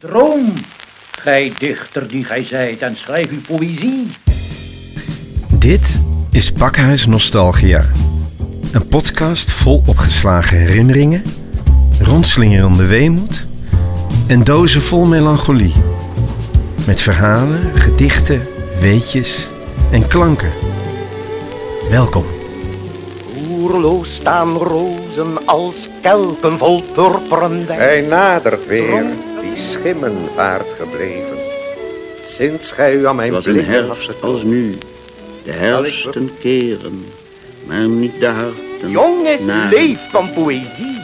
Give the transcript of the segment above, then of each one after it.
Droom, gij dichter die gij zijt, en schrijf uw poëzie. Dit is Pakhuis Nostalgia. Een podcast vol opgeslagen herinneringen, rondslingerende weemoed en dozen vol melancholie. Met verhalen, gedichten, weetjes en klanken. Welkom. Oerloos staan rozen als kelken vol purperen wijn. Hij nadert weer, die schimmenvaart gebleven. Sinds gij u aan mijn Het was een herfst als nu. De herfsten keren, maar niet de harten. Jongens, naar- leef van poëzie.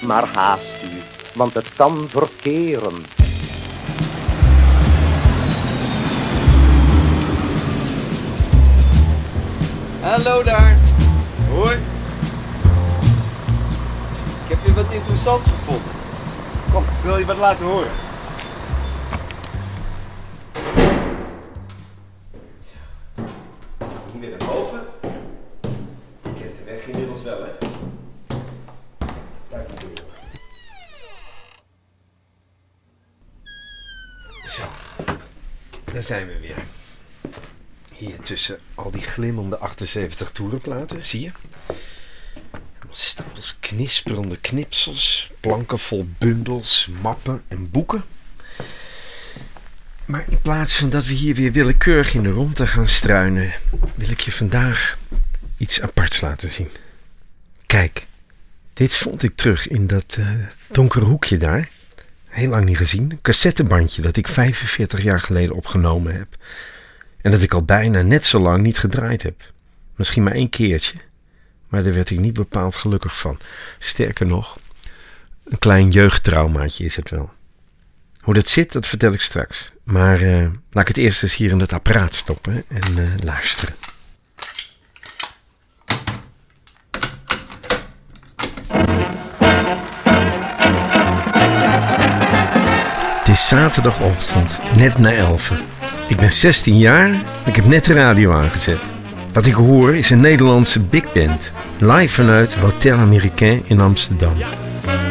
Maar haast u, want het kan verkeren. Hallo daar. Hoi. Ik heb je wat interessants gevonden. Kom, ik wil je wat laten horen. Hier weer naar boven. Je kent de weg inmiddels wel, hè? Daar die deur. Zo, daar zijn we weer. Hier tussen al die glimmende 78 toerenplaten, zie je? Stapels knisperende knipsels, planken vol bundels, mappen en boeken. Maar in plaats van dat we hier weer willekeurig in de ronde gaan struinen, wil ik je vandaag iets aparts laten zien. Kijk, dit vond ik terug in dat eh, donkere hoekje daar. Heel lang niet gezien. Een cassettebandje dat ik 45 jaar geleden opgenomen heb. En dat ik al bijna net zo lang niet gedraaid heb. Misschien maar één keertje. Maar daar werd ik niet bepaald gelukkig van. Sterker nog, een klein jeugdtraumaatje is het wel. Hoe dat zit, dat vertel ik straks. Maar eh, laat ik het eerst eens hier in het apparaat stoppen en eh, luisteren. Het is zaterdagochtend, net na 11. Ik ben 16 jaar, ik heb net de radio aangezet. Wat ik hoor is een Nederlandse big band, live vanuit Hotel Américain in Amsterdam.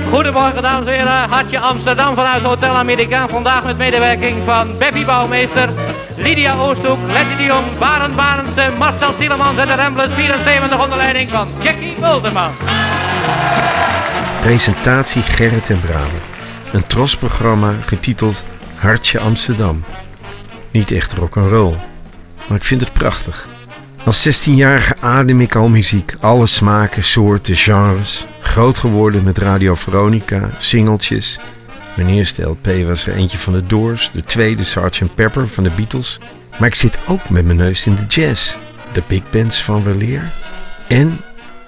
Goedemorgen dames en heren, Hartje Amsterdam vanuit Hotel Amerikaan. Vandaag met medewerking van Beppie Bouwmeester, Lydia Oosthoek, Letty de Jong, Barend Barendse, Marcel Tielemans en de Ramblers 74 onder leiding van Jackie Wilderman. Presentatie Gerrit en Braber. Een trosprogramma getiteld Hartje Amsterdam. Niet echt rock'n'roll, maar ik vind het prachtig. Als 16-jarige adem ik al muziek, alle smaken, soorten, genres. Groot geworden met Radio Veronica, singeltjes. Mijn eerste LP was er eentje van de Doors, de tweede Sgt. Pepper van de Beatles. Maar ik zit ook met mijn neus in de jazz, de big bands van weleer. En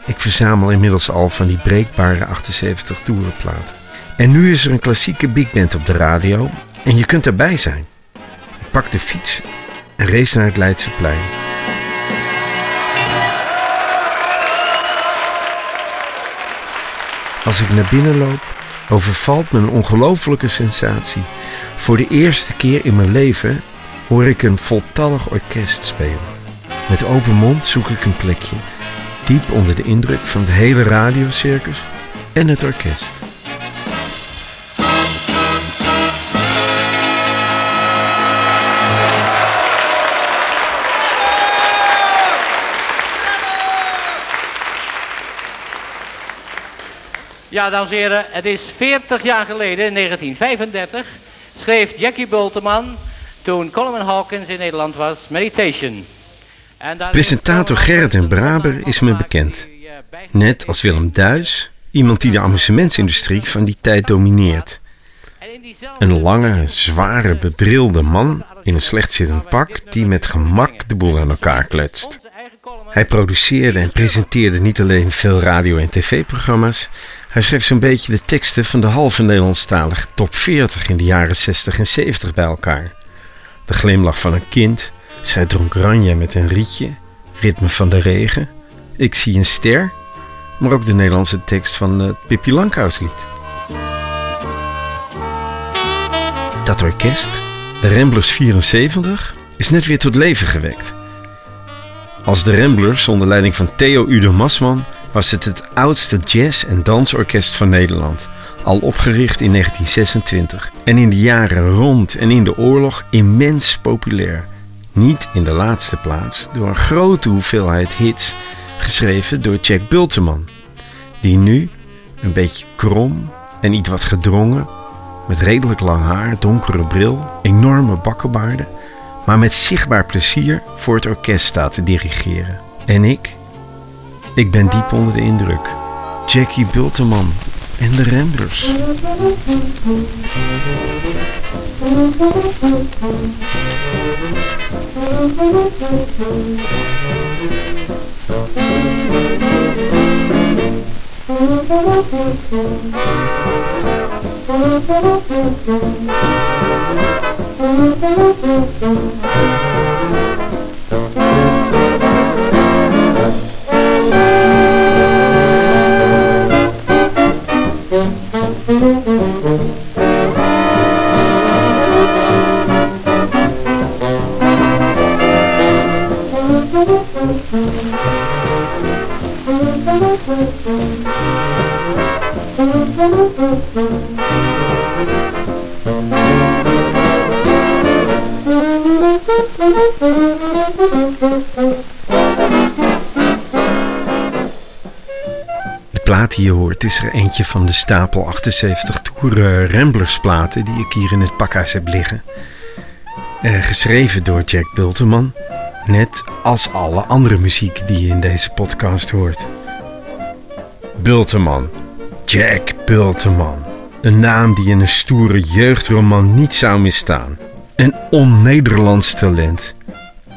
ik verzamel inmiddels al van die breekbare 78 toerenplaten. En nu is er een klassieke big band op de radio en je kunt erbij zijn. Ik pak de fiets en race naar het Leidseplein. Als ik naar binnen loop, overvalt me een ongelofelijke sensatie. Voor de eerste keer in mijn leven hoor ik een voltallig orkest spelen. Met open mond zoek ik een plekje, diep onder de indruk van het hele radiocircus en het orkest. Ja dames en heren, het is 40 jaar geleden, in 1935, schreef Jackie Bulteman, toen Coleman Hawkins in Nederland was, Meditation. En Presentator Gerrit en Braber is me bekend. Net als Willem Duis, iemand die de amusementsindustrie van die tijd domineert. Een lange, zware, bebrilde man in een slechtzittend pak die met gemak de boel aan elkaar kletst. Hij produceerde en presenteerde niet alleen veel radio- en tv-programma's, hij schreef zo'n beetje de teksten van de halve Nederlandstalige top 40 in de jaren 60 en 70 bij elkaar. De glimlach van een kind, zij dronk ranja met een rietje, ritme van de regen, ik zie een ster, maar ook de Nederlandse tekst van het Pippi Lankhuislied. Dat orkest, de Ramblers 74, is net weer tot leven gewekt. Als de Ramblers onder leiding van Theo Udo Masman was het het oudste jazz- en dansorkest van Nederland. al opgericht in 1926 en in de jaren rond en in de oorlog immens populair. Niet in de laatste plaats door een grote hoeveelheid hits geschreven door Jack Bulteman, die nu een beetje krom en iets wat gedrongen, met redelijk lang haar, donkere bril, enorme bakkenbaarden, maar met zichtbaar plezier voor het orkest staat te dirigeren. En ik? Ik ben diep onder de indruk. Jackie Bulteman en de Ramblers. plaat die je hoort is er eentje van de stapel 78 Tour Ramblers platen die ik hier in het pakhuis heb liggen. Eh, geschreven door Jack Bulteman, net als alle andere muziek die je in deze podcast hoort. Bulteman, Jack Bulteman. Een naam die in een stoere jeugdroman niet zou misstaan. Een on-Nederlands talent.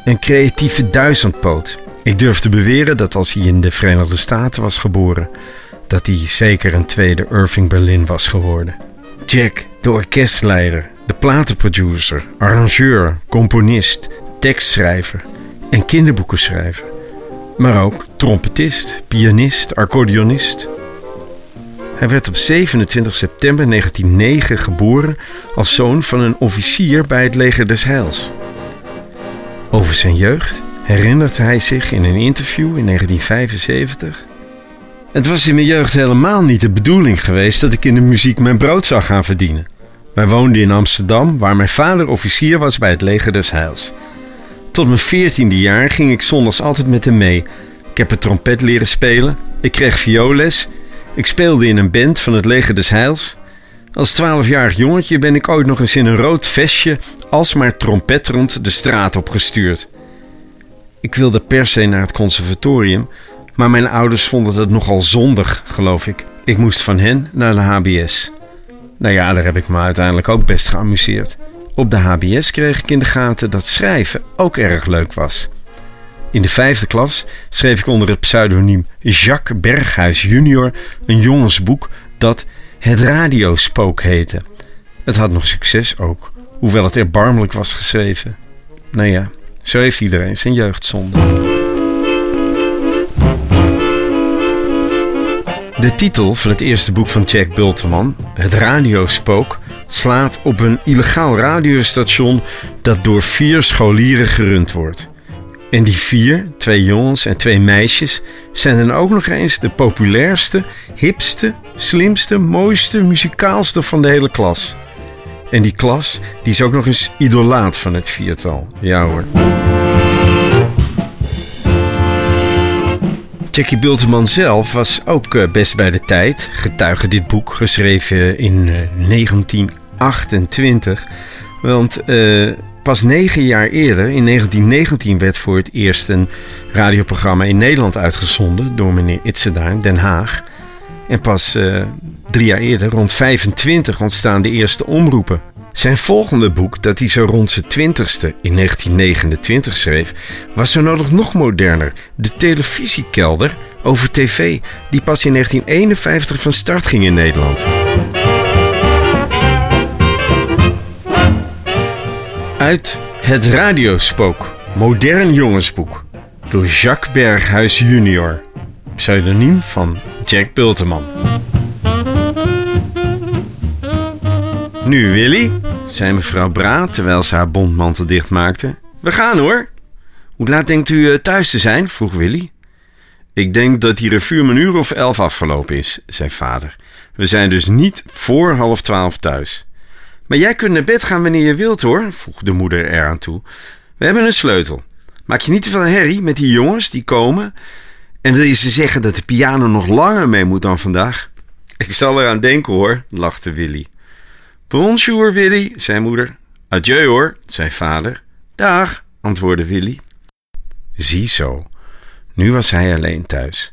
Een creatieve duizendpoot. Ik durf te beweren dat als hij in de Verenigde Staten was geboren, dat hij zeker een tweede Irving Berlin was geworden. Jack, de orkestleider, de platenproducer, arrangeur, componist, tekstschrijver en kinderboekenschrijver. Maar ook trompetist, pianist, accordeonist. Hij werd op 27 september 1909 geboren als zoon van een officier bij het leger des Heils. Over zijn jeugd herinnert hij zich in een interview in 1975. Het was in mijn jeugd helemaal niet de bedoeling geweest dat ik in de muziek mijn brood zou gaan verdienen. Wij woonden in Amsterdam, waar mijn vader officier was bij het leger des Heils. Tot mijn veertiende jaar ging ik zondags altijd met hem mee. Ik heb het trompet leren spelen, ik kreeg vioolles, ik speelde in een band van het leger des Heils. Als twaalfjarig jongetje ben ik ooit nog eens in een rood vestje alsmaar trompetterend de straat opgestuurd. Ik wilde per se naar het conservatorium, maar mijn ouders vonden het nogal zondig, geloof ik. Ik moest van hen naar de HBS. Nou ja, daar heb ik me uiteindelijk ook best geamuseerd. Op de HBS kreeg ik in de gaten dat schrijven ook erg leuk was. In de vijfde klas schreef ik onder het pseudoniem Jacques Berghuis junior een jongensboek dat Het Radiospook heette. Het had nog succes ook, hoewel het erbarmelijk was geschreven. Nou ja, zo heeft iedereen zijn jeugdzonde. De titel van het eerste boek van Jack Bulteman, Het Radiospook, slaat op een illegaal radiostation dat door vier scholieren gerund wordt. En die vier, twee jongens en twee meisjes, zijn dan ook nog eens de populairste, hipste, slimste, mooiste, muzikaalste van de hele klas. En die klas, die is ook nog eens idolaat van het viertal. Ja hoor. Jackie Bulteman zelf was ook eh, best bij de tijd. Getuige dit boek, geschreven in 1928. Want uh, pas negen jaar eerder, in 1919, werd voor het eerst een radioprogramma in Nederland uitgezonden door meneer Itzeda in Den Haag. En pas drie jaar eerder, rond 25, ontstaan de eerste omroepen. Zijn volgende boek, dat hij zo rond zijn twintigste in 1929 schreef, was zo nodig nog moderner. De televisiekelder over tv, die pas in 1951 van start ging in Nederland. Uit Het Radiospook, modern jongensboek, door Jacques Berghuis junior, pseudoniem van Jack Bulteman. Nu, Willy, zei mevrouw Bra terwijl ze haar bondmantel dichtmaakte. We gaan hoor. Hoe laat denkt u thuis te zijn? vroeg Willy. Ik denk dat die revue om een uur of elf afgelopen is, zei vader. We zijn dus niet voor half twaalf thuis. Maar jij kunt naar bed gaan wanneer je wilt hoor, voegde de moeder eraan toe. We hebben een sleutel. Maak je niet te veel herrie met die jongens die komen. En wil je ze zeggen dat de piano nog langer mee moet dan vandaag? Ik zal eraan denken hoor, lachte Willy. Bonjour Willy, zei moeder. Adieu hoor, zei vader. Dag, antwoordde Willy. Ziezo, nu was hij alleen thuis.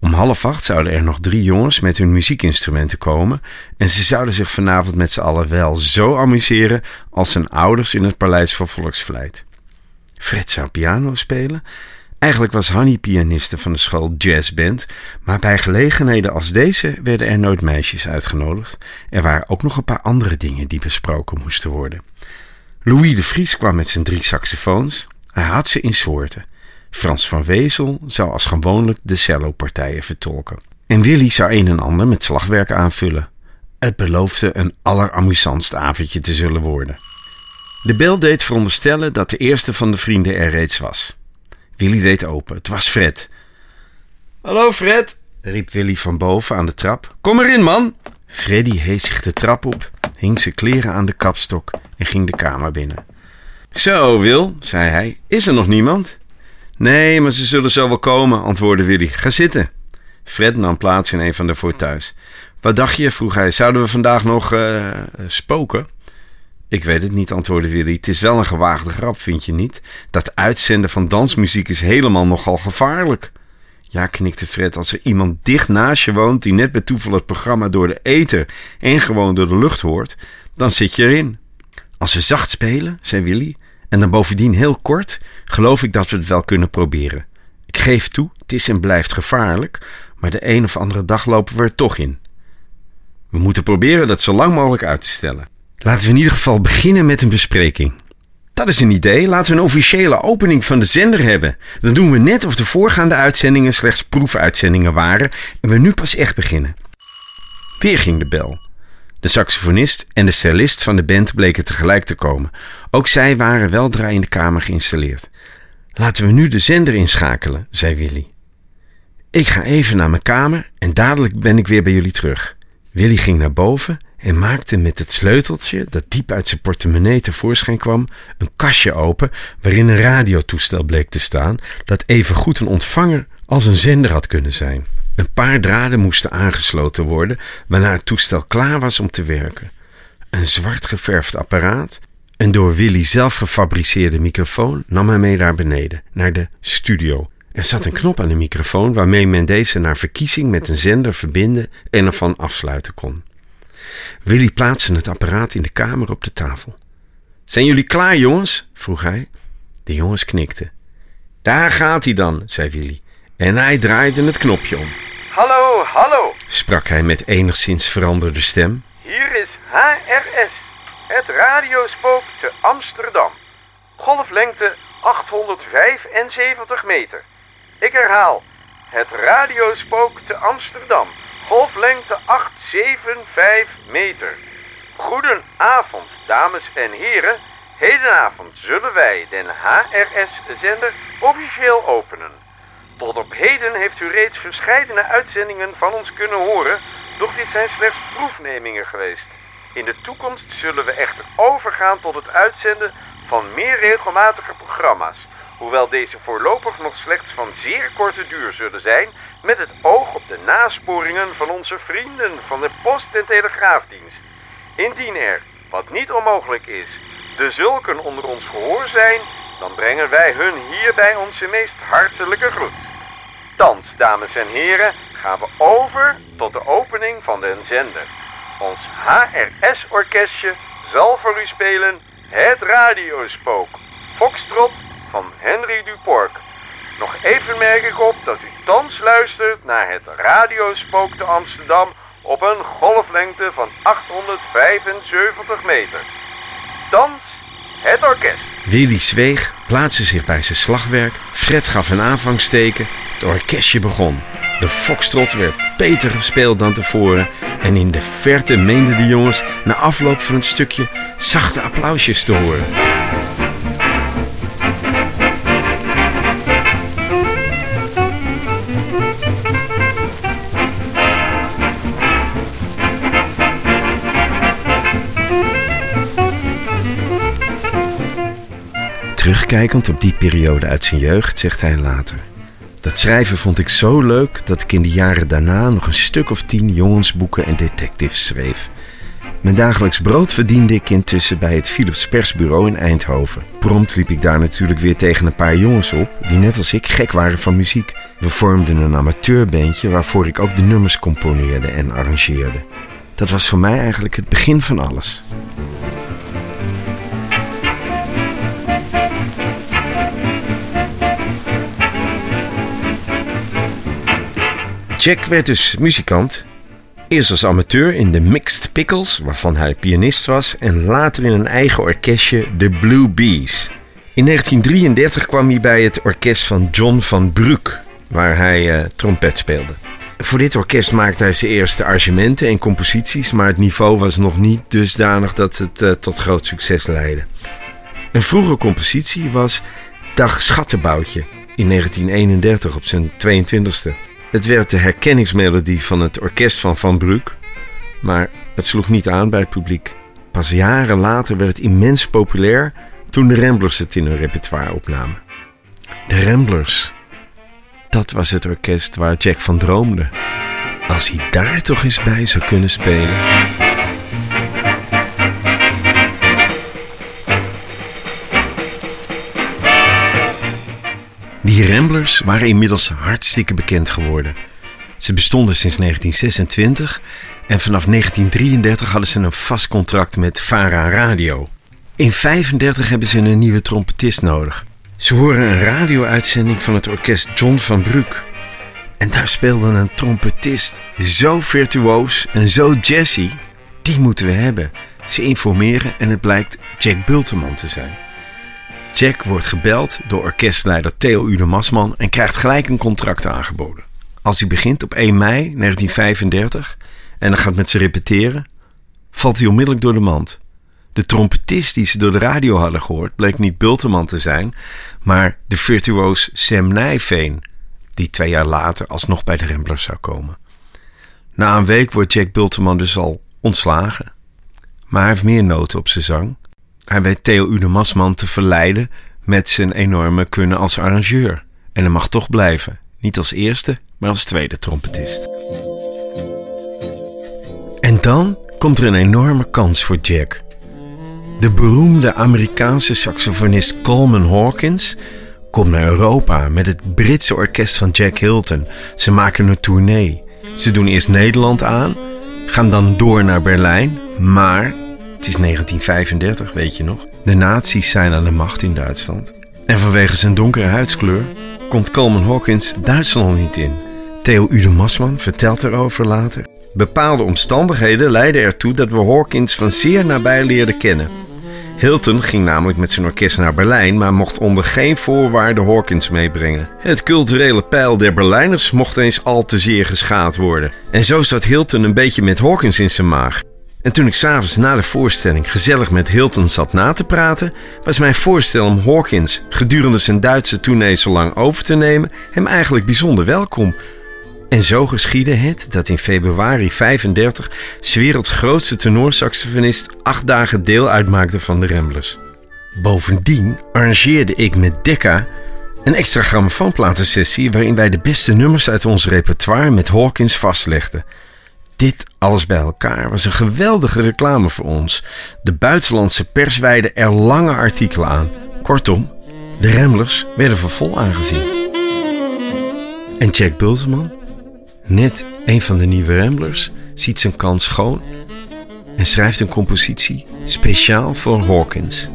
Om half acht zouden er nog drie jongens met hun muziekinstrumenten komen en ze zouden zich vanavond met z'n allen wel zo amuseren als zijn ouders in het Paleis voor Volksvlijt. Fred zou piano spelen. Eigenlijk was Hanny pianiste van de school jazzband, maar bij gelegenheden als deze werden er nooit meisjes uitgenodigd. Er waren ook nog een paar andere dingen die besproken moesten worden. Louis de Vries kwam met zijn drie saxofoons. Hij had ze in soorten. Frans van Wezel zou als gewoonlijk de cellopartijen vertolken. En Willy zou een en ander met slagwerk aanvullen. Het beloofde een alleramusantst avondje te zullen worden. De bel deed veronderstellen dat de eerste van de vrienden er reeds was. Willy deed open. Het was Fred. Hallo Fred, riep Willy van boven aan de trap. Kom erin, man! Freddy hees zich de trap op, hing zijn kleren aan de kapstok en ging de kamer binnen. Zo, Wil, zei hij, is er nog niemand? Nee, maar ze zullen zo wel komen, antwoordde Willy. Ga zitten. Fred nam plaats in een van de fauteuils. Wat dacht je? vroeg hij. Zouden we vandaag nog uh, spoken? Ik weet het niet, antwoordde Willy. Het is wel een gewaagde grap, vind je niet? Dat uitzenden van dansmuziek is helemaal nogal gevaarlijk. Ja, knikte Fred, als er iemand dicht naast je woont die net bij toeval het programma door de ether en gewoon door de lucht hoort, dan zit je erin. Als we zacht spelen, zei Willy, en dan bovendien heel kort, geloof ik dat we het wel kunnen proberen. Ik geef toe, het is en blijft gevaarlijk, maar de een of andere dag lopen we er toch in. We moeten proberen dat zo lang mogelijk uit te stellen. Laten we in ieder geval beginnen met een bespreking. Dat is een idee. Laten we een officiële opening van de zender hebben. Dan doen we net of de voorgaande uitzendingen slechts proefuitzendingen waren en we nu pas echt beginnen. Weer ging de bel. De saxofonist en de cellist van de band bleken tegelijk te komen. Ook zij waren weldra in de kamer geïnstalleerd. Laten we nu de zender inschakelen, zei Willy. Ik ga even naar mijn kamer en dadelijk ben ik weer bij jullie terug. Willy ging naar boven en maakte met het sleuteltje dat diep uit zijn portemonnee tevoorschijn kwam een kastje open waarin een radiotoestel bleek te staan dat even goed een ontvanger als een zender had kunnen zijn. Een paar draden moesten aangesloten worden waarna het toestel klaar was om te werken. Een zwart geverfd apparaat, een door Willy zelf gefabriceerde microfoon nam hij mee naar beneden, naar de studio. Er zat een knop aan de microfoon waarmee men deze naar verkiezing met een zender verbinden en ervan afsluiten kon. Willy plaatste het apparaat in de kamer op de tafel. Zijn jullie klaar, jongens? vroeg hij. De jongens knikten. Daar gaat hij dan, zei Willy. En hij draaide het knopje om. Hallo, hallo, sprak hij met enigszins veranderde stem. hier is HRS, het radiospook te Amsterdam. Golflengte 875 meter. Ik herhaal, het radiospook te Amsterdam. Golflengte 875 meter. Goedenavond, dames en heren. Hedenavond zullen wij den HRS-zender officieel openen. Tot op heden heeft u reeds verscheidene uitzendingen van ons kunnen horen, doch dit zijn slechts proefnemingen geweest. In de toekomst zullen we echter overgaan tot het uitzenden van meer regelmatige programma's, hoewel deze voorlopig nog slechts van zeer korte duur zullen zijn, met het oog op de nasporingen van onze vrienden van de Post- en Telegraafdienst. Indien er, wat niet onmogelijk is, de zulken onder ons gehoor zijn, dan brengen wij hun hierbij onze meest hartelijke groet. Thans, dames en heren, gaan we over tot de opening van de zender. Ons HRS-orkestje zal voor u spelen Het Radiospook, Foxtrot van Henry Dupork. Nog even merk ik op dat u thans luistert naar het Radiospook te Amsterdam op een golflengte van 875 meter. Thans het orkest. Willy zweeg, plaatste zich bij zijn slagwerk. Fred gaf een aanvangsteken. Het orkestje begon. De foxtrot werd beter gespeeld dan tevoren. En in de verte meenden de jongens na afloop van het stukje zachte applausjes te horen. Terugkijkend op die periode uit zijn jeugd zegt hij later. Dat schrijven vond ik zo leuk dat ik in de jaren daarna nog een stuk of tien jongensboeken en detectives schreef. Mijn dagelijks brood verdiende ik intussen bij het Philips Persbureau in Eindhoven. Prompt liep ik daar natuurlijk weer tegen een paar jongens op die net als ik gek waren van muziek. We vormden een amateurbandje waarvoor ik ook de nummers componeerde en arrangeerde. Dat was voor mij eigenlijk het begin van alles. Jack werd dus muzikant. Eerst als amateur in de Mixed Pickles, waarvan hij pianist was, en later in een eigen orkestje, de Blue Bees. In 1933 kwam hij bij het orkest van John van Bruck, waar hij uh, trompet speelde. Voor dit orkest maakte hij zijn eerste arrangementen en composities, maar het niveau was nog niet dusdanig dat het uh, tot groot succes leidde. Een vroege compositie was Dag Schattenboutje in 1931 op zijn 22e. Het werd de herkenningsmelodie van het orkest van Van Bruck, maar het sloeg niet aan bij het publiek. Pas jaren later werd het immens populair toen de Ramblers het in hun repertoire opnamen. De Ramblers, dat was het orkest waar Jack van droomde. Als hij daar toch eens bij zou kunnen spelen. Die Ramblers waren inmiddels hartstikke bekend geworden. Ze bestonden sinds 1926 en vanaf 1933 hadden ze een vast contract met Vara Radio. In 1935 hebben ze een nieuwe trompetist nodig. Ze horen een radio-uitzending van het orkest John van Bruck. En daar speelde een trompetist zo virtuoos en zo jazzy. Die moeten we hebben. Ze informeren en het blijkt Jack Bulteman te zijn. Jack wordt gebeld door orkestleider Theo Ude Masman en krijgt gelijk een contract aangeboden. Als hij begint op 1 mei 1935 en dan gaat met ze repeteren, valt hij onmiddellijk door de mand. De trompetist die ze door de radio hadden gehoord bleek niet Bulteman te zijn, maar de virtuoos Sam Nijveen, die twee jaar later alsnog bij de Ramblers zou komen. Na een week wordt Jack Bulteman dus al ontslagen. Maar hij heeft meer noten op zijn zang. Hij weet Theo Ude Masman te verleiden met zijn enorme kunnen als arrangeur. En hij mag toch blijven. Niet als eerste, maar als tweede trompetist. En dan komt er een enorme kans voor Jack. De beroemde Amerikaanse saxofonist Coleman Hawkins komt naar Europa met het Britse orkest van Jack Hilton. Ze maken een tournee. Ze doen eerst Nederland aan, gaan dan door naar Berlijn, maar het is 1935, weet je nog. De nazi's zijn aan de macht in Duitsland. En vanwege zijn donkere huidskleur komt Coleman Hawkins Duitsland niet in. Theo Ude Masman vertelt erover later. Bepaalde omstandigheden leidden ertoe dat we Hawkins van zeer nabij leerden kennen. Hilton ging namelijk met zijn orkest naar Berlijn, maar mocht onder geen voorwaarden Hawkins meebrengen. Het culturele pijl der Berlijners mocht eens al te zeer geschaad worden. En zo zat Hilton een beetje met Hawkins in zijn maag. En toen ik s'avonds na de voorstelling gezellig met Hilton zat na te praten, was mijn voorstel om Hawkins gedurende zijn Duitse tournee zo lang over te nemen hem eigenlijk bijzonder welkom. En zo geschiedde het dat in februari 35 's werelds grootste tenorsaxofonist acht dagen deel uitmaakte van de Ramblers. Bovendien arrangeerde ik met Decca een extra grammofoonplatensessie waarin wij de beste nummers uit ons repertoire met Hawkins vastlegden. Dit alles bij elkaar was een geweldige reclame voor ons. De buitenlandse pers wijde er lange artikelen aan. Kortom, de Ramblers werden voor vol aangezien. En Jack Bulzeman, net een van de nieuwe Ramblers, ziet zijn kans schoon en schrijft een compositie speciaal voor Hawkins.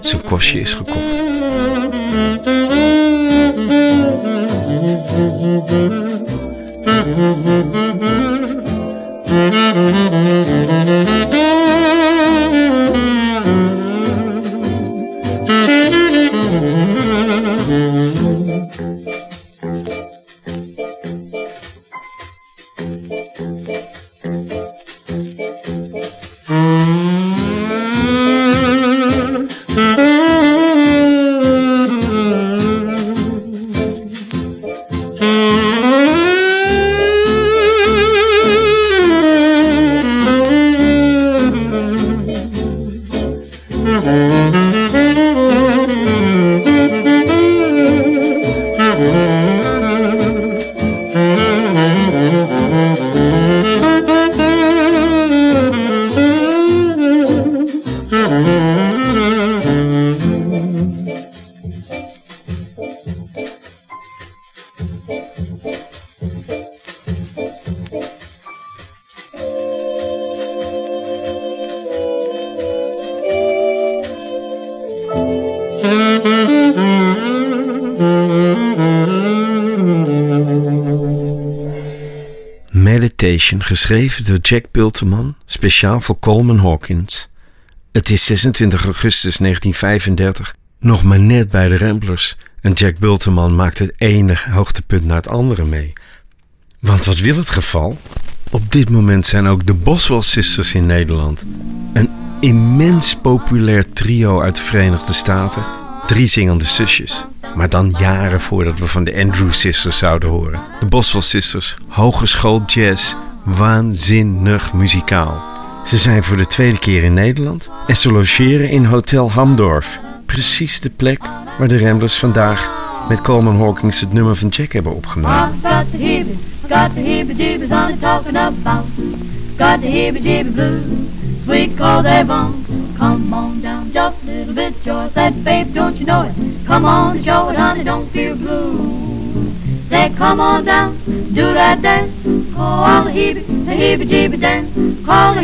Zijn kostje is gekocht. Thank you. Geschreven door Jack Bulteman, speciaal voor Coleman Hawkins. Het is 26 augustus 1935, nog maar net bij de Ramblers, en Jack Bulteman maakt het ene hoogtepunt na het andere mee. Want wat wil het geval? Op dit moment zijn ook de Boswell Sisters in Nederland. Een immens populair trio uit de Verenigde Staten. Drie zingende zusjes. Maar dan jaren voordat we van de Andrew Sisters zouden horen. De Boswell Sisters, hogeschool jazz, waanzinnig muzikaal. Ze zijn voor de tweede keer in Nederland en ze logeren in Hotel Hamdorf. Precies de plek waar de Ramblers vandaag met Coleman Hawkins het nummer van Jack hebben opgenomen. Got the got sweet. Come on down, just a little bit, Joyce. That babe, don't you know it? Come on show it, honey, don't feel blue. Come on down, do that dance. Call the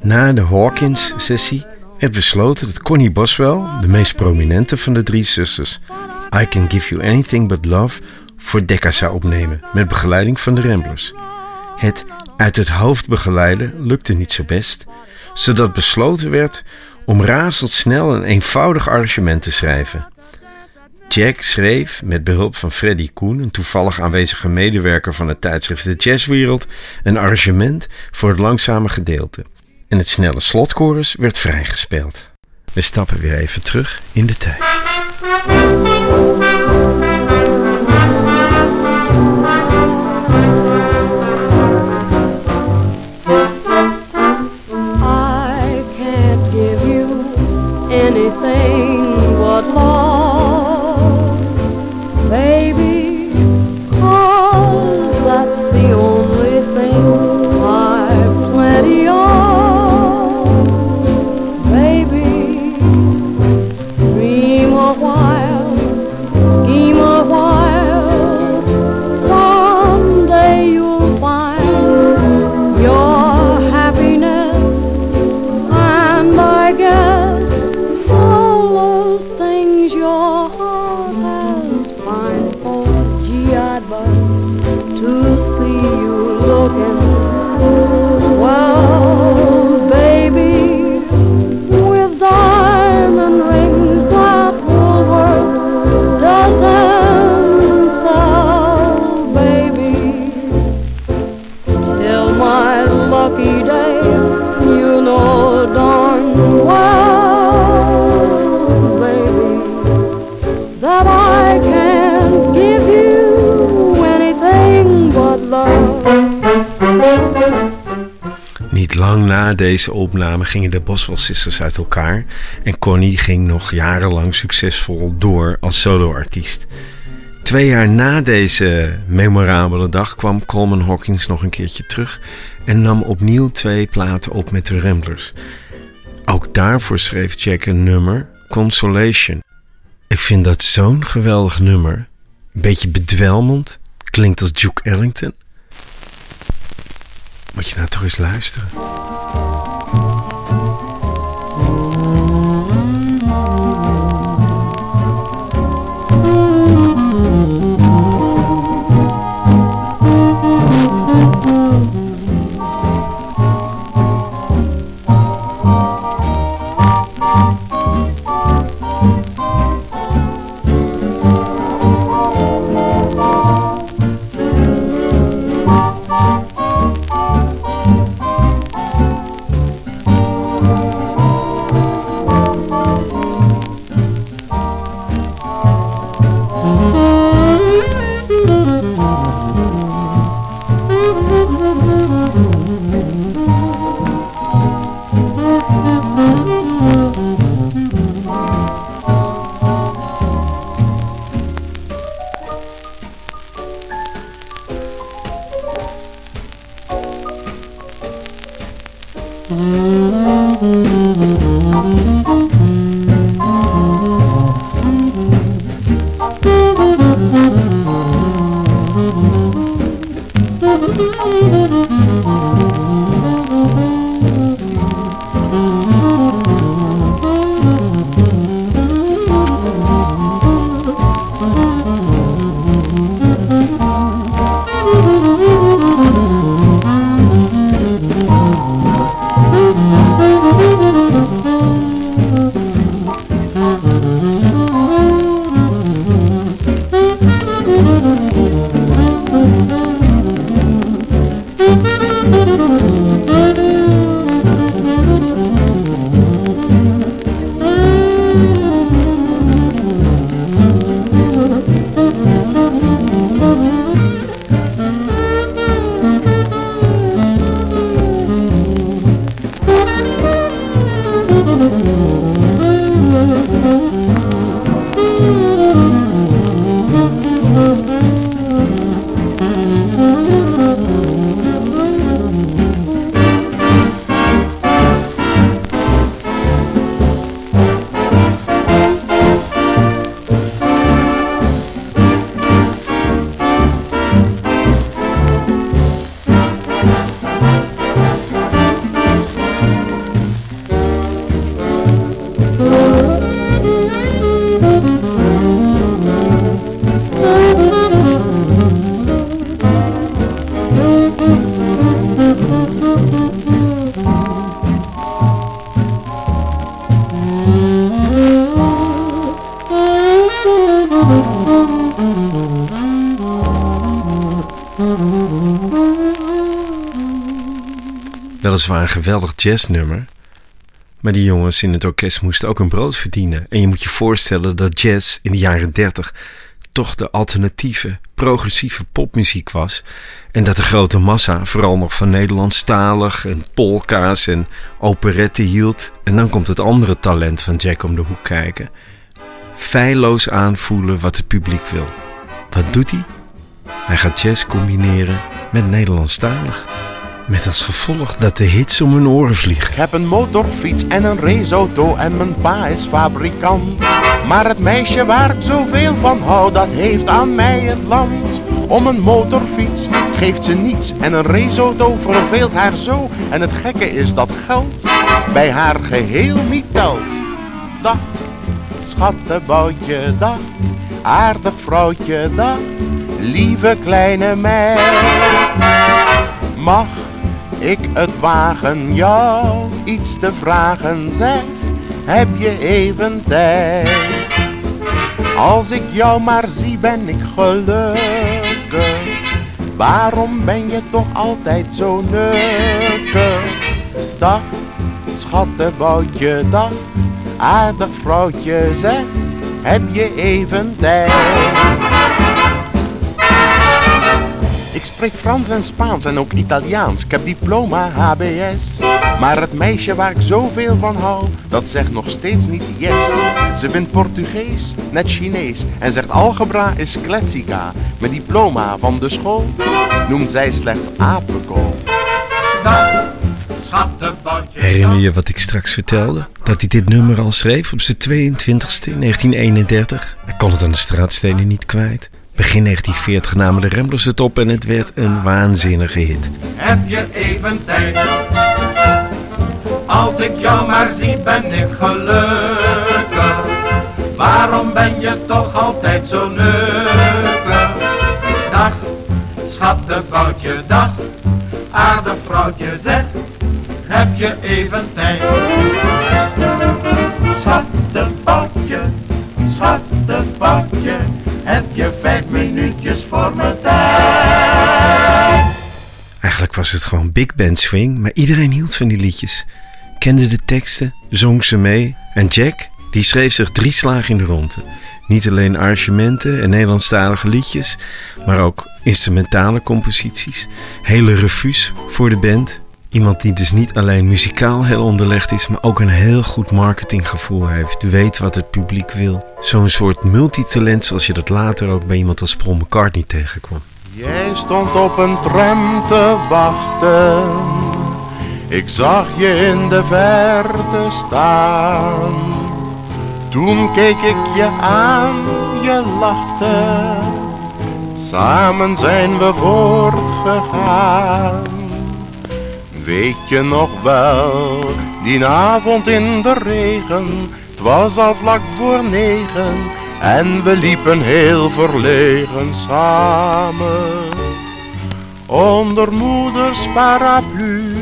Na de Hawkins-sessie werd besloten dat Connie Boswell, de meest prominente van de drie zusters, I Can Give You Anything But Love voor Decca zou opnemen met begeleiding van de Ramblers. Het uit het hoofd begeleiden lukte niet zo best, zodat besloten werd om razendsnel een eenvoudig arrangement te schrijven. Jack schreef met behulp van Freddie Koen, een toevallig aanwezige medewerker van het tijdschrift De Jazzwereld, een arrangement voor het langzame gedeelte. En het snelle slotchorus werd vrijgespeeld. We stappen weer even terug in de tijd. Deze opname gingen de Boswell Sisters uit elkaar en Connie ging nog jarenlang succesvol door als soloartiest. Twee jaar na deze memorabele dag kwam Coleman Hawkins nog een keertje terug en nam opnieuw twee platen op met de Ramblers. Ook daarvoor schreef Jack een nummer, Consolation. Ik vind dat zo'n geweldig nummer. Een beetje bedwelmend, klinkt als Duke Ellington. Moet je nou toch eens luisteren. Weliswaar een geweldig jazznummer. Maar die jongens in het orkest moesten ook een brood verdienen. En je moet je voorstellen dat jazz in de jaren 30 toch de alternatieve, progressieve popmuziek was. En dat de grote massa vooral nog van Nederlandstalig en polka's en operetten hield. En dan komt het andere talent van Jack om de hoek kijken. Feilloos aanvoelen wat het publiek wil. Wat doet hij? Hij gaat jazz combineren met Nederlandstalig. Met als gevolg dat de hits om hun oren vliegen. Ik heb een motorfiets en een raceauto en mijn pa is fabrikant. Maar het meisje waar ik zoveel van hou, dat heeft aan mij het land. Om een motorfiets geeft ze niets en een raceauto verveelt haar zo. En het gekke is dat geld bij haar geheel niet telt. Dag, schattenboutje, dag, aardig vrouwtje, dag, lieve kleine meid. Mag ik het wagen jou iets te vragen, zeg, heb je even tijd? Als ik jou maar zie ben ik gelukkig, waarom ben je toch altijd zo nukkig? Dag, schattenboutje, dag, aardig vrouwtje, zeg, heb je even tijd? Ik spreek Frans en Spaans en ook Italiaans. Ik heb diploma HBS. Maar het meisje waar ik zoveel van hou, dat zegt nog steeds niet yes. Ze vindt Portugees net Chinees en zegt algebra is kletsica. Mijn diploma van de school noemt zij slechts apenkool. Herinner je wat ik straks vertelde? Dat hij dit nummer al schreef op zijn 22e in 1931. Hij kon het aan de straatstenen niet kwijt. Begin 1940 namen de Ramblers het op en het werd een waanzinnige hit. Heb je even tijd? Als ik jou maar zie ben ik gelukkig. Waarom ben je toch altijd zo nukkig? Dag, schattenboutje, dag, aardig vrouwtje, zeg, heb je even tijd? Was het gewoon big band swing, maar iedereen hield van die liedjes. Kende de teksten, zong ze mee. En Jack, die schreef zich drie slagen in de ronde. Niet alleen arrangementen en Nederlandstalige liedjes, maar ook instrumentale composities. Hele revues voor de band. Iemand die dus niet alleen muzikaal heel onderlegd is, maar ook een heel goed marketinggevoel heeft. Weet wat het publiek wil. Zo'n soort multitalent zoals je dat later ook bij iemand als Paul McCartney tegenkwam. Jij stond op een tram te wachten Ik zag je in de verte staan. Toen keek ik je aan, je lachte. Samen zijn we voortgegaan. Weet je nog wel, die avond in de regen, het was al vlak voor negen en we liepen heel verlegen samen. Onder moeders paraplu.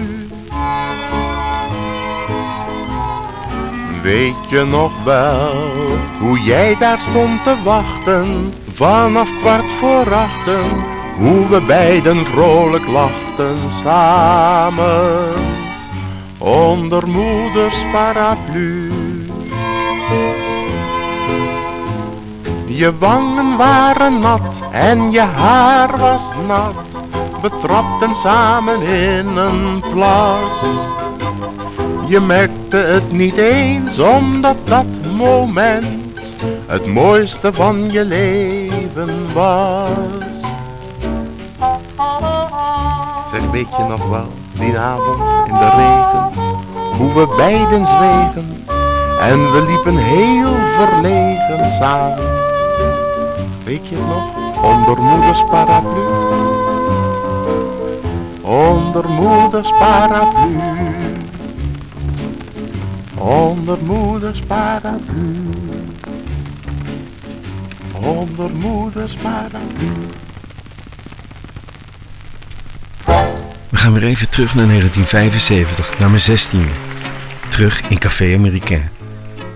Weet je nog wel, hoe jij daar stond te wachten, vanaf kwart voor achten, hoe we beiden vrolijk lachten samen. Onder moeders paraplu. Je wangen waren nat en je haar was nat. We trapten samen in een plas. Je merkte het niet eens omdat dat moment het mooiste van je leven was. Zeg, weet je nog wel, die avond in de regen, hoe we beiden zwegen en we liepen heel verlegen samen. Weet je nog? Onder moeders paraplu. Onder moeders paraplu. Onder moeders paraplu. Onder moeders paraplu. We gaan weer even terug naar 1975, naar mijn 16e. Terug in Café Americain.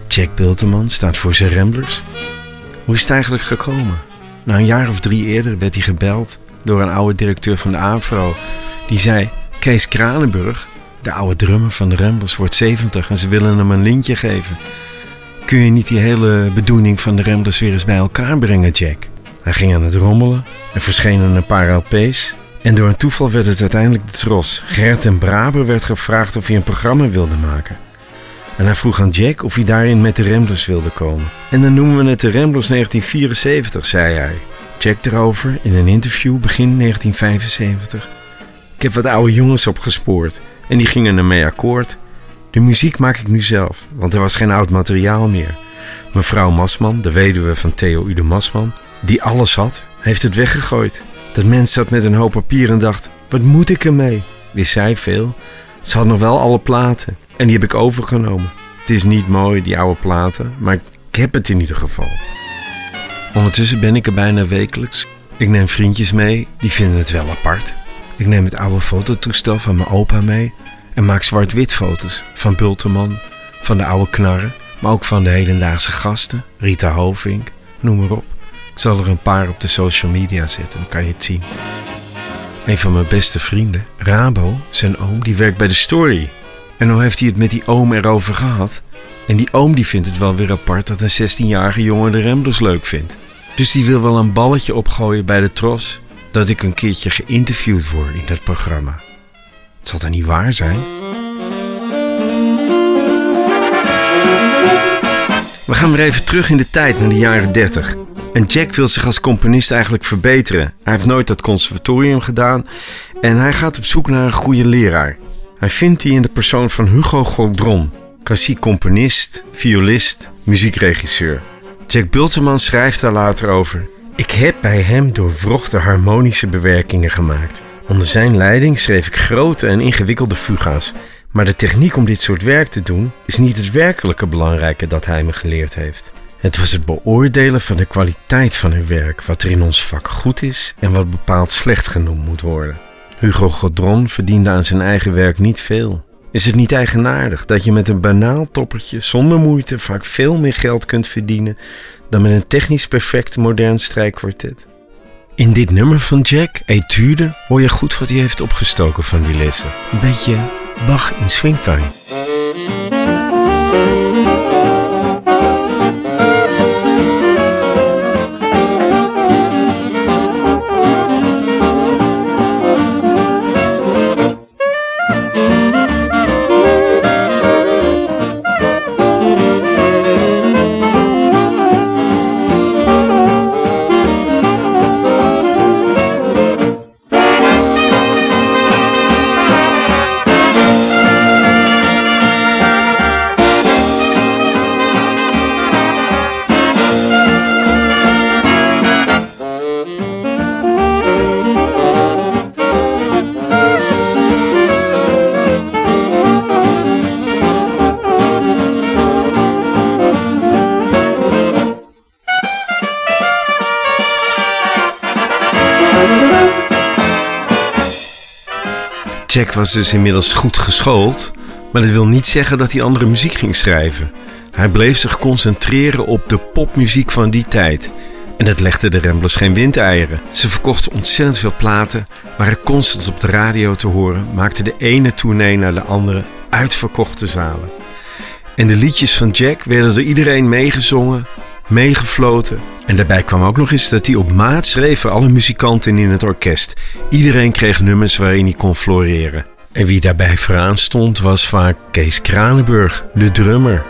Jack Bulteman staat voor zijn Ramblers. Hoe is het eigenlijk gekomen? Na een jaar of drie eerder werd hij gebeld door een oude directeur van de AVRO. Die zei, Kees Kranenburg, de oude drummer van de Ramblers, wordt 70 en ze willen hem een lintje geven. Kun je niet die hele bedoeling van de Ramblers weer eens bij elkaar brengen, Jack? Hij ging aan het rommelen, er verschenen een paar LP's en door een toeval werd het uiteindelijk de Tros. Gert en Braber werd gevraagd of hij een programma wilde maken. En hij vroeg aan Jack of hij daarin met de Ramblers wilde komen. En dan noemen we het de Ramblers 1974, zei hij. Jack erover in een interview begin 1975. Ik heb wat oude jongens opgespoord en die gingen ermee akkoord. De muziek maak ik nu zelf, want er was geen oud materiaal meer. Mevrouw Masman, de weduwe van Theo Ude Masman, die alles had, heeft het weggegooid. Dat mens zat met een hoop papier en dacht: wat moet ik ermee? Wist zij veel? Ze had nog wel alle platen en die heb ik overgenomen. Het is niet mooi, die oude platen, maar ik heb het in ieder geval. Ondertussen ben ik er bijna wekelijks. Ik neem vriendjes mee, die vinden het wel apart. Ik neem het oude fototoestel van mijn opa mee en maak zwart-wit foto's van Bulteman, van de oude knarren, maar ook van de hedendaagse gasten, Rita Hovink, noem maar op. Ik zal er een paar op de social media zetten, dan kan je het zien. Een van mijn beste vrienden, Rabo, zijn oom, die werkt bij de Story. En nou heeft hij het met die oom erover gehad. En die oom die vindt het wel weer apart dat een 16-jarige jongen de Ramblers leuk vindt. Dus die wil wel een balletje opgooien bij de Tros dat ik een keertje geïnterviewd word in dat programma. Het zal dan niet waar zijn? We gaan weer even terug in de tijd naar de jaren 30. En Jack wil zich als componist eigenlijk verbeteren. Hij heeft nooit dat conservatorium gedaan en hij gaat op zoek naar een goede leraar. Hij vindt die in de persoon van Hugo Godron, klassiek componist, violist, muziekregisseur. Jack Bulteman schrijft daar later over. Ik heb bij hem doorwrochte harmonische bewerkingen gemaakt. Onder zijn leiding schreef ik grote en ingewikkelde fuga's. Maar de techniek om dit soort werk te doen is niet het werkelijke belangrijke dat hij me geleerd heeft. Het was het beoordelen van de kwaliteit van hun werk, wat er in ons vak goed is en wat bepaald slecht genoemd moet worden. Hugo Godron verdiende aan zijn eigen werk niet veel. Is het niet eigenaardig dat je met een banaal toppertje zonder moeite vaak veel meer geld kunt verdienen dan met een technisch perfect modern strijkkwartet? In dit nummer van Jack, Etude, hoor je goed wat hij heeft opgestoken van die lessen. Een beetje Bach in swingtime. Jack was dus inmiddels goed geschoold, maar dat wil niet zeggen dat hij andere muziek ging schrijven. Hij bleef zich concentreren op de popmuziek van die tijd. En dat legde de Ramblers geen windeieren. Ze verkochten ontzettend veel platen, waren constant op de radio te horen, maakten de ene tournee naar de andere uitverkochte zalen. En de liedjes van Jack werden door iedereen meegezongen, meegefloten. En daarbij kwam ook nog eens dat hij op maat schreef voor alle muzikanten in het orkest. Iedereen kreeg nummers waarin hij kon floreren. En wie daarbij vooraan stond was vaak Kees Kranenburg, de drummer.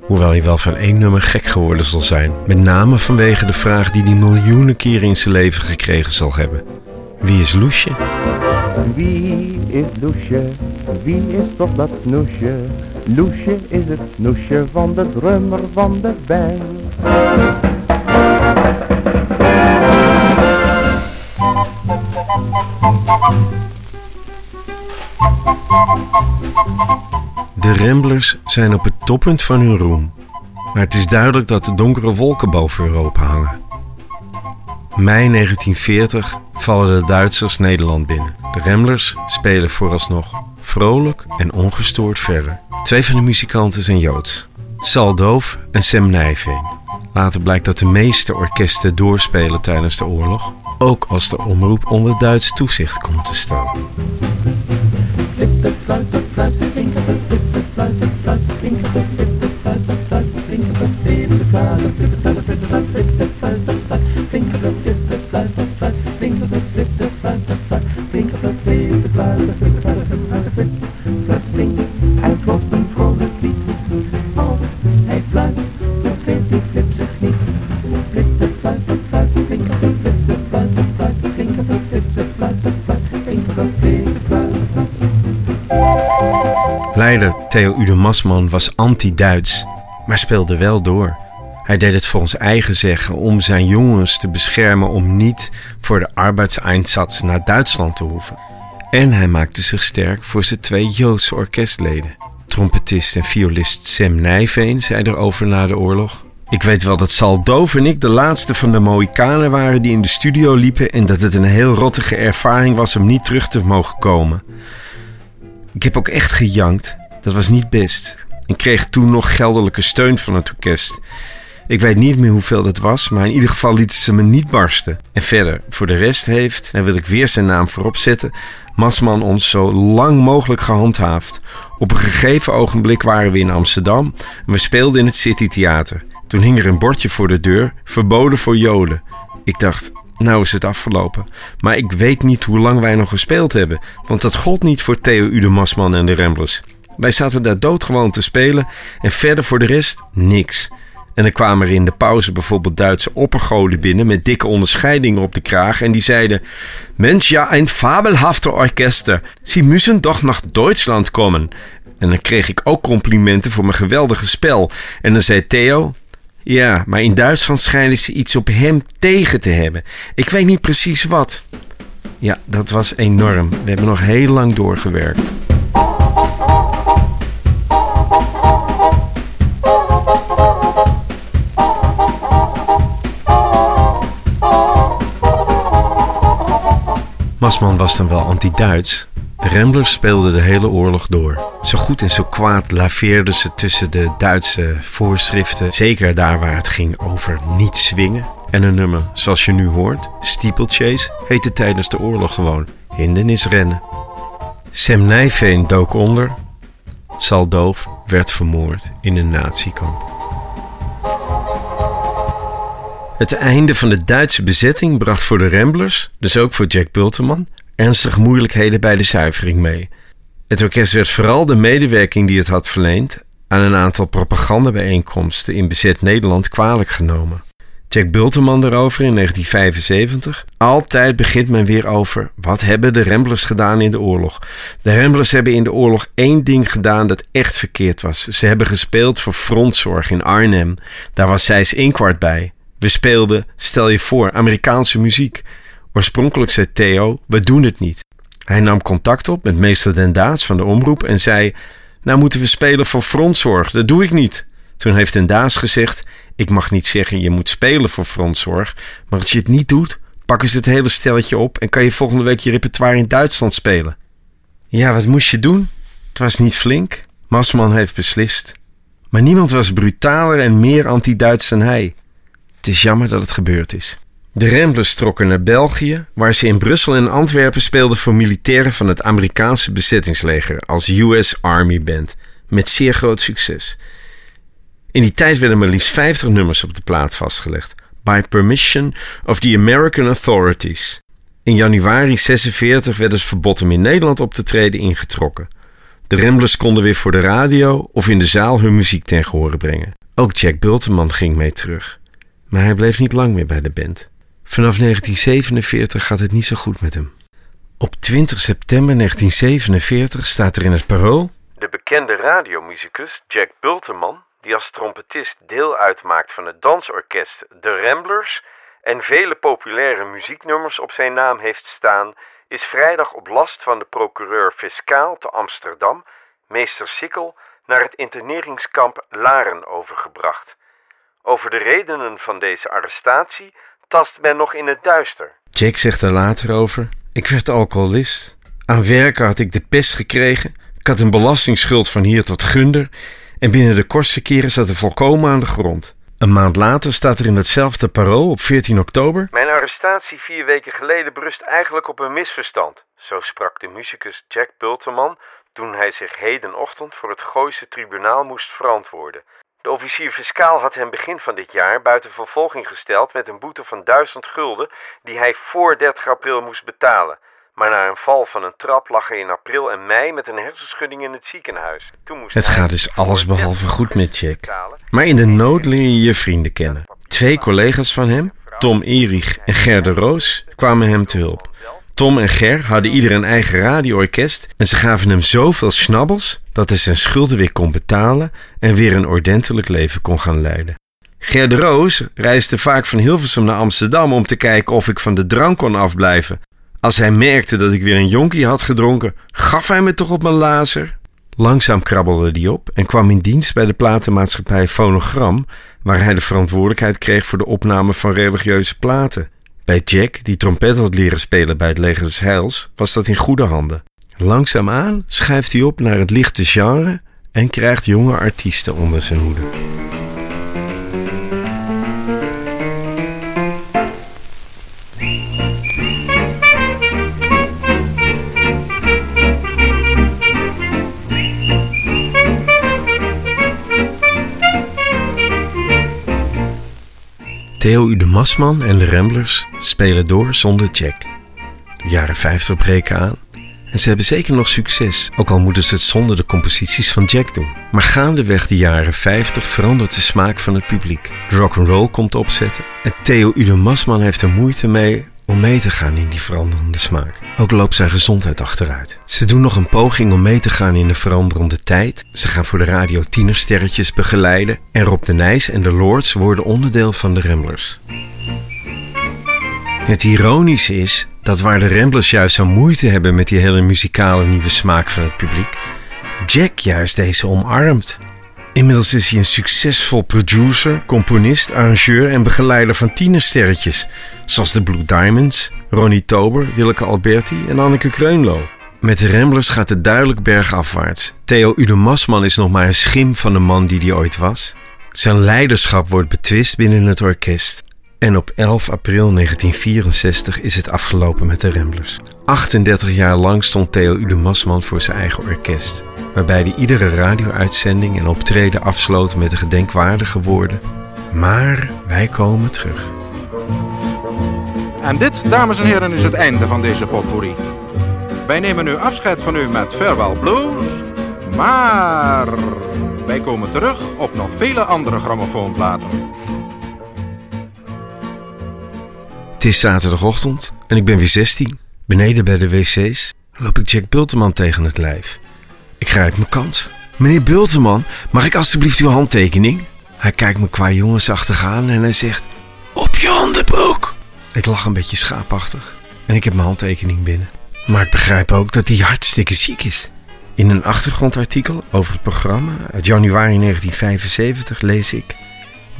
Hoewel hij wel van één nummer gek geworden zal zijn. Met name vanwege de vraag die hij miljoenen keren in zijn leven gekregen zal hebben. Wie is Loesje? Wie is Loesje? Wie is toch dat snoesje? Loesje is het snoesje van de drummer van de band. De Ramblers zijn op het toppunt van hun roem. Maar het is duidelijk dat de donkere wolken boven Europa hangen. Mei 1940 vallen de Duitsers Nederland binnen. De Ramblers spelen vooralsnog vrolijk en ongestoord verder. Twee van de muzikanten zijn Joods. Sal Doof en Sam Nijveen. Later blijkt dat de meeste orkesten doorspelen tijdens de oorlog. Ook als de omroep onder Duits toezicht komt te staan. Theo Ude Masman was anti-Duits, maar speelde wel door. Hij deed het voor ons eigen zeggen om zijn jongens te beschermen om niet voor de arbeidseinsatz naar Duitsland te hoeven. En hij maakte zich sterk voor zijn twee Joodse orkestleden. Trompetist en violist Sam Nijveen zei erover na de oorlog. Ik weet wel dat Sal Doof en ik de laatste van de Mohikanen waren die in de studio liepen en dat het een heel rottige ervaring was om niet terug te mogen komen. Ik heb ook echt gejankt. Dat was niet best. Ik kreeg toen nog geldelijke steun van het orkest. Ik weet niet meer hoeveel dat was, maar in ieder geval lieten ze me niet barsten. En verder, voor de rest heeft, en wil ik weer zijn naam voorop zetten, Masman ons zo lang mogelijk gehandhaafd. Op een gegeven ogenblik waren we in Amsterdam en we speelden in het City Theater. Toen hing er een bordje voor de deur, verboden voor Joden. Ik dacht, nou is het afgelopen. Maar ik weet niet hoe lang wij nog gespeeld hebben, want dat gold niet voor Theo Ude Masman en de Ramblers. Wij zaten daar doodgewoon te spelen en verder voor de rest niks. En dan kwamen er in de pauze bijvoorbeeld Duitse oppergoden binnen met dikke onderscheidingen op de kraag. En die zeiden: Mensch, ja, een fabelhafte orkester. Sie müssen doch nach Duitsland komen. En dan kreeg ik ook complimenten voor mijn geweldige spel. En dan zei Theo: Ja, maar in Duitsland schijnen ze iets op hem tegen te hebben. Ik weet niet precies wat. Ja, dat was enorm. We hebben nog heel lang doorgewerkt. Masman was dan wel anti-Duits. De Ramblers speelden de hele oorlog door. Zo goed en zo kwaad laveerden ze tussen de Duitse voorschriften. Zeker daar waar het ging over niet swingen. En een nummer, zoals je nu hoort, Steeplechase, heette tijdens de oorlog gewoon hindernisrennen. Sam Nijveen dook onder. Sal Doof werd vermoord in een natiekamp. Het einde van de Duitse bezetting bracht voor de Ramblers, dus ook voor Jack Bulteman, ernstige moeilijkheden bij de zuivering mee. Het orkest werd vooral de medewerking die het had verleend aan een aantal propagandabijeenkomsten in bezet Nederland kwalijk genomen. Jack Bulteman erover in 1975. Altijd begint men weer over wat hebben de Ramblers gedaan in de oorlog. De Ramblers hebben in de oorlog één ding gedaan dat echt verkeerd was. Ze hebben gespeeld voor frontzorg in Arnhem. Daar was Zijs Inkwart bij. We speelden, stel je voor, Amerikaanse muziek. Oorspronkelijk zei Theo, we doen het niet. Hij nam contact op met meester Den Daas van de omroep en zei... Nou moeten we spelen voor frontzorg, dat doe ik niet. Toen heeft Den Daas gezegd... Ik mag niet zeggen je moet spelen voor frontzorg... maar als je het niet doet, pakken ze het hele stelletje op... en kan je volgende week je repertoire in Duitsland spelen. Ja, wat moest je doen? Het was niet flink. Masman heeft beslist. Maar niemand was brutaler en meer anti-Duits dan hij. Is jammer dat het gebeurd is. De Ramblers trokken naar België, waar ze in Brussel en Antwerpen speelden voor militairen van het Amerikaanse bezettingsleger als US Army Band, met zeer groot succes. In die tijd werden maar liefst 50 nummers op de plaat vastgelegd, by permission of the American authorities. In januari 46 werd het verbod om in Nederland op te treden ingetrokken. De Ramblers konden weer voor de radio of in de zaal hun muziek ten gehore brengen. Ook Jack Bulteman ging mee terug. Maar hij bleef niet lang meer bij de band. Vanaf 1947 gaat het niet zo goed met hem. Op 20 september 1947 staat er in het parool... De bekende radiomuzikus Jack Bulteman, die als trompetist deel uitmaakt van het dansorkest The Ramblers en vele populaire muzieknummers op zijn naam heeft staan, is vrijdag op last van de procureur-fiscaal te Amsterdam, meester Sikkel, naar het interneringskamp Laren overgebracht. Over de redenen van deze arrestatie tast men nog in het duister. Jack zegt er later over: Ik werd alcoholist. Aan werken had ik de pest gekregen. Ik had een belastingsschuld van hier tot Gunder. En binnen de kortste keren zat er volkomen aan de grond. Een maand later staat er in hetzelfde parool op 14 oktober. Mijn arrestatie vier weken geleden berust eigenlijk op een misverstand. Zo sprak de muzikus Jack Bulteman toen hij zich hedenochtend voor het Gooise tribunaal moest verantwoorden. De officier-fiscaal had hem begin van dit jaar buiten vervolging gesteld met een boete van 1000 gulden die hij voor 30 april moest betalen. Maar na een val van een trap lag hij in april en mei met een hersenschudding in het ziekenhuis. Toen moest Het gaat dus alles behalve 30 goed met Jack. Maar in de nood leer je je vrienden kennen. Twee collega's van hem, Tom Erich en Ger de Roos, kwamen hem te hulp. Tom en Ger hadden ieder een eigen radioorkest en ze gaven hem zoveel schnabbels dat hij zijn schulden weer kon betalen en weer een ordentelijk leven kon gaan leiden. Ger de Roos reisde vaak van Hilversum naar Amsterdam om te kijken of ik van de drank kon afblijven. Als hij merkte dat ik weer een jonkie had gedronken, gaf hij me toch op mijn lazer. Langzaam krabbelde hij op en kwam in dienst bij de platenmaatschappij Phonogram, waar hij de verantwoordelijkheid kreeg voor de opname van religieuze platen. Bij Jack, die trompet had leren spelen bij het leger des Heils, was dat in goede handen. Langzaamaan schuift hij op naar het lichte genre en krijgt jonge artiesten onder zijn hoede. Theo Ude Masman en de Ramblers spelen door zonder Jack. De jaren 50 breken aan en ze hebben zeker nog succes, ook al moeten ze het zonder de composities van Jack doen. Maar gaandeweg de jaren 50 verandert de smaak van het publiek. De rock'n'roll komt opzetten en Theo Ude Masman heeft er moeite mee om mee te gaan in die veranderende smaak. Ook loopt zijn gezondheid achteruit. Ze doen nog een poging om mee te gaan in de veranderende tijd. Ze gaan voor de radio tienersterretjes begeleiden. En Rob de Nijs en de Lords worden onderdeel van de Ramblers. Het ironische is dat waar de Ramblers juist zo moeite hebben met die hele muzikale nieuwe smaak van het publiek, Jack juist deze omarmt. Inmiddels is hij een succesvol producer, componist, arrangeur en begeleider van tienersterretjes, zoals de Blue Diamonds, Ronnie Tober, Willeke Alberti en Anneke Kreunlo. Met de Ramblers gaat het duidelijk bergafwaarts. Theo Ude Masman is nog maar een schim van de man die hij ooit was. Zijn leiderschap wordt betwist binnen het orkest. En op 11 april 1964 is het afgelopen met de Ramblers. 38 jaar lang stond Theo Ude Masman voor zijn eigen orkest, waarbij hij iedere radio-uitzending en optreden afsloot met de gedenkwaardige woorden: Maar wij komen terug. En dit, dames en heren, is het einde van deze potpourri. Wij nemen nu afscheid van u met Farewell Blues, maar wij komen terug op nog vele andere grammofoonplaten. Het is zaterdagochtend en ik ben weer 16. Beneden bij de wc's loop ik Jack Bulteman tegen het lijf. Ik grijp mijn kans. Meneer Bulteman, mag ik alstublieft uw handtekening? Hij kijkt me qua jongensachtig aan en hij zegt: Op je handenbroek! Ik lach een beetje schaapachtig en ik heb mijn handtekening binnen. Maar ik begrijp ook dat hij hartstikke ziek is. In een achtergrondartikel over het programma uit januari 1975 lees ik...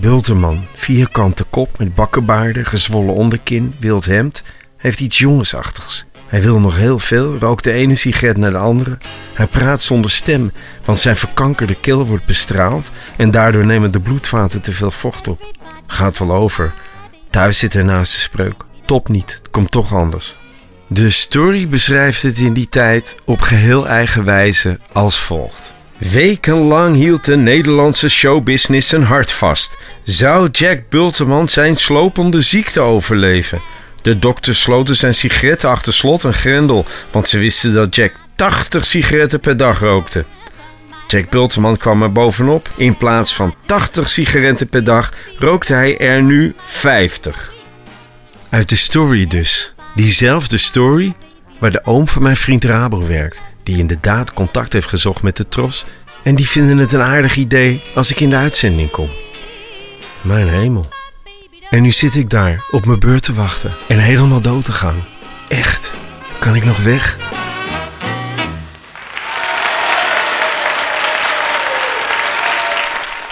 Bulterman, vierkante kop met bakkenbaarden, gezwollen onderkin, wild hemd, heeft iets jongensachtigs. Hij wil nog heel veel, rookt de ene sigaret naar de andere. Hij praat zonder stem, want zijn verkankerde keel wordt bestraald en daardoor nemen de bloedvaten te veel vocht op. Gaat wel over. Thuis zit hij naast de spreuk. Top niet, het komt toch anders. De story beschrijft het in die tijd op geheel eigen wijze als volgt. Wekenlang hield de Nederlandse showbusiness zijn hart vast. Zou Jack Bulteman zijn slopende ziekte overleven? De dokters sloten zijn sigaretten achter slot en grendel, want ze wisten dat Jack 80 sigaretten per dag rookte. Jack Bulteman kwam er bovenop. In plaats van 80 sigaretten per dag rookte hij er nu 50. Uit de story dus. Diezelfde story waar de oom van mijn vriend Rabo werkt, die inderdaad contact heeft gezocht met de Tros en die vinden het een aardig idee als ik in de uitzending kom. Mijn hemel. En nu zit ik daar op mijn beurt te wachten en helemaal dood te gaan. Echt, kan ik nog weg?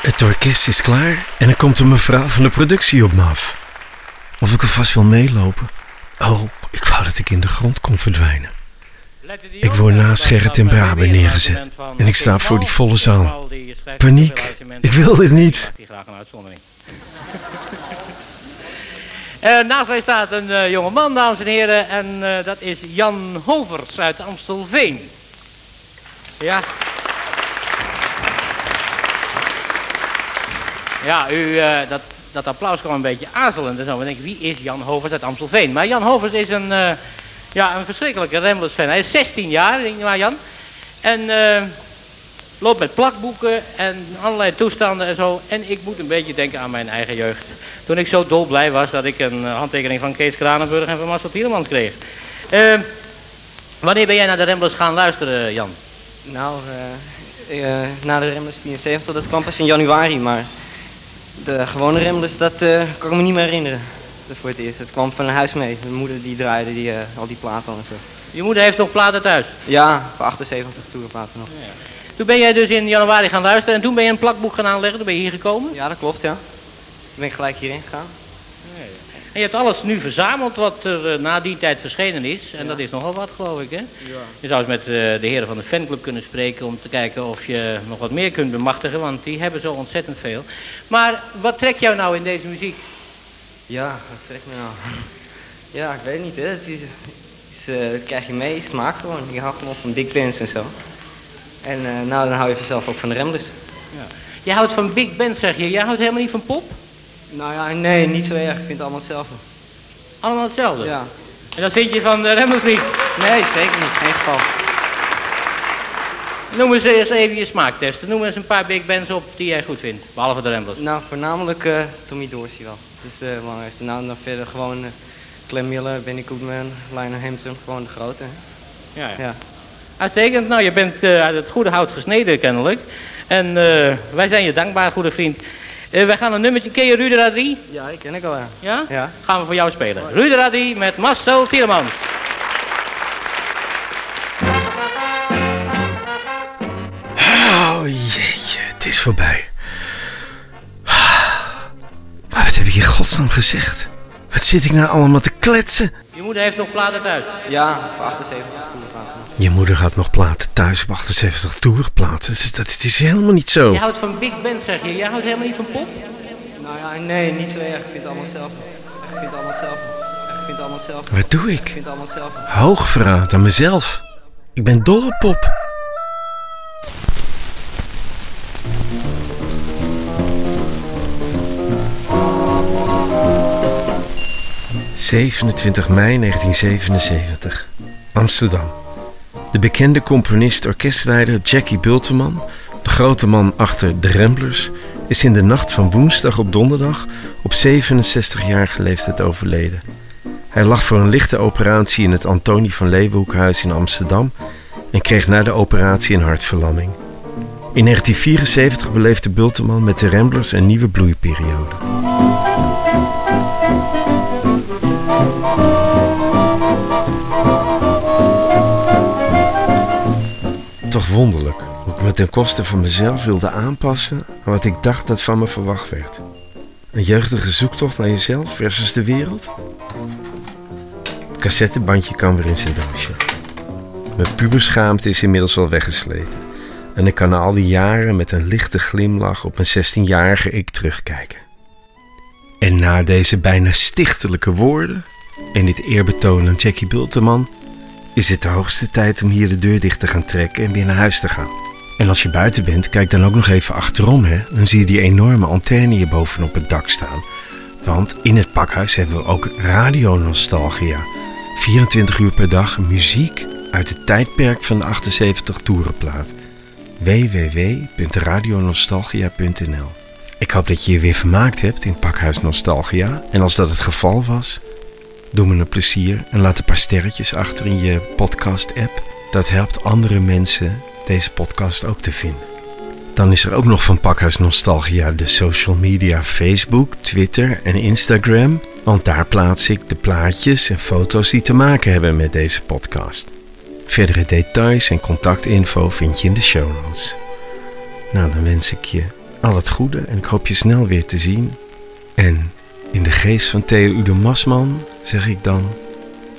Het orkest is klaar en er komt een mevrouw van de productie op me af. Of ik alvast wil meelopen? Oh, ik wou dat ik in de grond kon verdwijnen. Ik word naast Gerrit en Brabe neergezet en ik sta voor die volle zaal. Paniek, ik wil dit niet. Uh, naast mij staat een uh, jonge man, dames en heren, en uh, dat is Jan Hovers uit Amstelveen. Ja. Ja, u, dat, dat applaus kwam een beetje aarzelend en zo. Denken, wie is Jan Hovers uit Amstelveen? Maar Jan Hovers is een, ja, een verschrikkelijke Ramblers fan. Hij is 16 jaar, denk maar Jan. En loopt met plakboeken en allerlei toestanden en zo. En ik moet een beetje denken aan mijn eigen jeugd. Toen ik zo dolblij was dat ik een handtekening van Kees Kranenburg en van Marcel Tielemans kreeg. Uh, wanneer ben jij naar de Ramblers gaan luisteren, Jan? Nou, uh, na de Ramblers 74, dat kwam pas in januari, maar de gewone Ramblers, dat kan ik me niet meer herinneren. Dat voor het eerst. Het kwam van een huis mee. Mijn moeder die draaide die, al die platen en zo. Je moeder heeft toch platen thuis? Ja, voor 78 toerenplaten nog. Ja. Toen ben jij dus in januari gaan luisteren en toen ben je een plakboek gaan aanleggen, toen ben je hier gekomen? Ja, dat klopt, ja. Toen ben ik gelijk hierin gegaan. Nee. En je hebt alles nu verzameld wat er uh, na die tijd verschenen is. En ja. dat is nogal wat, geloof ik, hè? Ja. Je zou eens met uh, de heren van de fanclub kunnen spreken om te kijken of je nog wat meer kunt bemachtigen, want die hebben zo ontzettend veel. Maar wat trekt jou nou in deze muziek? Ja, wat trekt me nou? Ja, ik weet niet, hè. Het is, is, uh, dat krijg je mee, smaak gewoon. Je houdt gewoon van big bands en zo. En uh, nou, dan hou je vanzelf ook van de Ramblers. Ja. Je houdt van big band, zeg je. Jij houdt helemaal niet van pop? Nou ja, nee, niet zo erg. Ik vind het allemaal hetzelfde. Allemaal hetzelfde? Ja. En dat vind je van de Ramblers niet? Nee, zeker niet. Geen geval. Noem eens, eens even je smaaktesten. Noem eens een paar big bands op die jij goed vindt. Behalve de Ramblers. Nou, voornamelijk uh, Tommy Dorsey wel. Dat is de belangrijkste. Nou, dan verder gewoon uh, Clem Miller, Benny Goodman, Lionel Hampton. Gewoon de grote. Ja, ja. ja. Uitstekend. Nou, je bent uh, uit het goede hout gesneden kennelijk. En uh, wij zijn je dankbaar, goede vriend. Uh, wij gaan een nummertje. Ken je? Ja, ik ken ik al. Ja? ja? Ja. Gaan we voor jou spelen. Ruder Radie met Marcel Tielemans. Oh jeetje, het is voorbij. Godsnaam gezegd? Wat zit ik nou allemaal te kletsen? Je moeder heeft nog platen thuis? Ja, voor 78 platen. Je moeder gaat nog platen thuis op 78 toerplaten. Dat, dat, dat is helemaal niet zo. Je houdt van big band, zeg je. Jij houdt helemaal niet van pop? Nou ja, nee, niet zo erg. Ik vind het allemaal hetzelfde. Ik vind het allemaal hetzelfde. Ik vind het allemaal hetzelfde. Wat doe ik? Ik vind het allemaal hetzelfde. Hoogverraad aan mezelf. Ik ben dol op pop. ...27 mei 1977. Amsterdam. De bekende componist-orkestleider Jackie Bulteman, de grote man achter de Ramblers, is in de nacht van woensdag op donderdag op 67-jarige leeftijd overleden. Hij lag voor een lichte operatie in het Antonie van Leeuwenhoekhuis in Amsterdam en kreeg na de operatie een hartverlamming. In 1974 beleefde Bulteman met de Ramblers een nieuwe bloeiperiode. Toch wonderlijk hoe ik me ten koste van mezelf wilde aanpassen aan wat ik dacht dat van me verwacht werd. Een jeugdige zoektocht naar jezelf versus de wereld? Het cassettebandje kan weer in zijn doosje. Mijn puberschaamte is inmiddels al weggesleten. En ik kan al die jaren met een lichte glimlach op mijn 16-jarige ik terugkijken. En na deze bijna stichtelijke woorden en dit eerbetoon aan Jackie Bulteman, is het de hoogste tijd om hier de deur dicht te gaan trekken en weer naar huis te gaan. En als je buiten bent, kijk dan ook nog even achterom, hè? Dan zie je die enorme antenne hier bovenop het dak staan. Want in het pakhuis hebben we ook radionostalgia. 24 uur per dag muziek uit het tijdperk van de 78 toerenplaat. www.radionostalgia.nl Ik hoop dat je je weer vermaakt hebt in Pakhuis Nostalgia. En als dat het geval was, doe me een plezier en laat een paar sterretjes achter in je podcast-app. Dat helpt andere mensen deze podcast ook te vinden. Dan is er ook nog van Pakhuis Nostalgia de social media Facebook, Twitter en Instagram. Want daar plaats ik de plaatjes en foto's die te maken hebben met deze podcast. Verdere details en contactinfo vind je in de show notes. Nou, dan wens ik je al het goede en ik hoop je snel weer te zien. En in de geest van Theo Udo Masman zeg ik dan...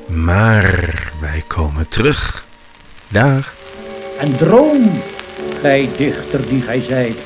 Maar wij komen terug. Dag. En droom, gij dichter die gij zijt,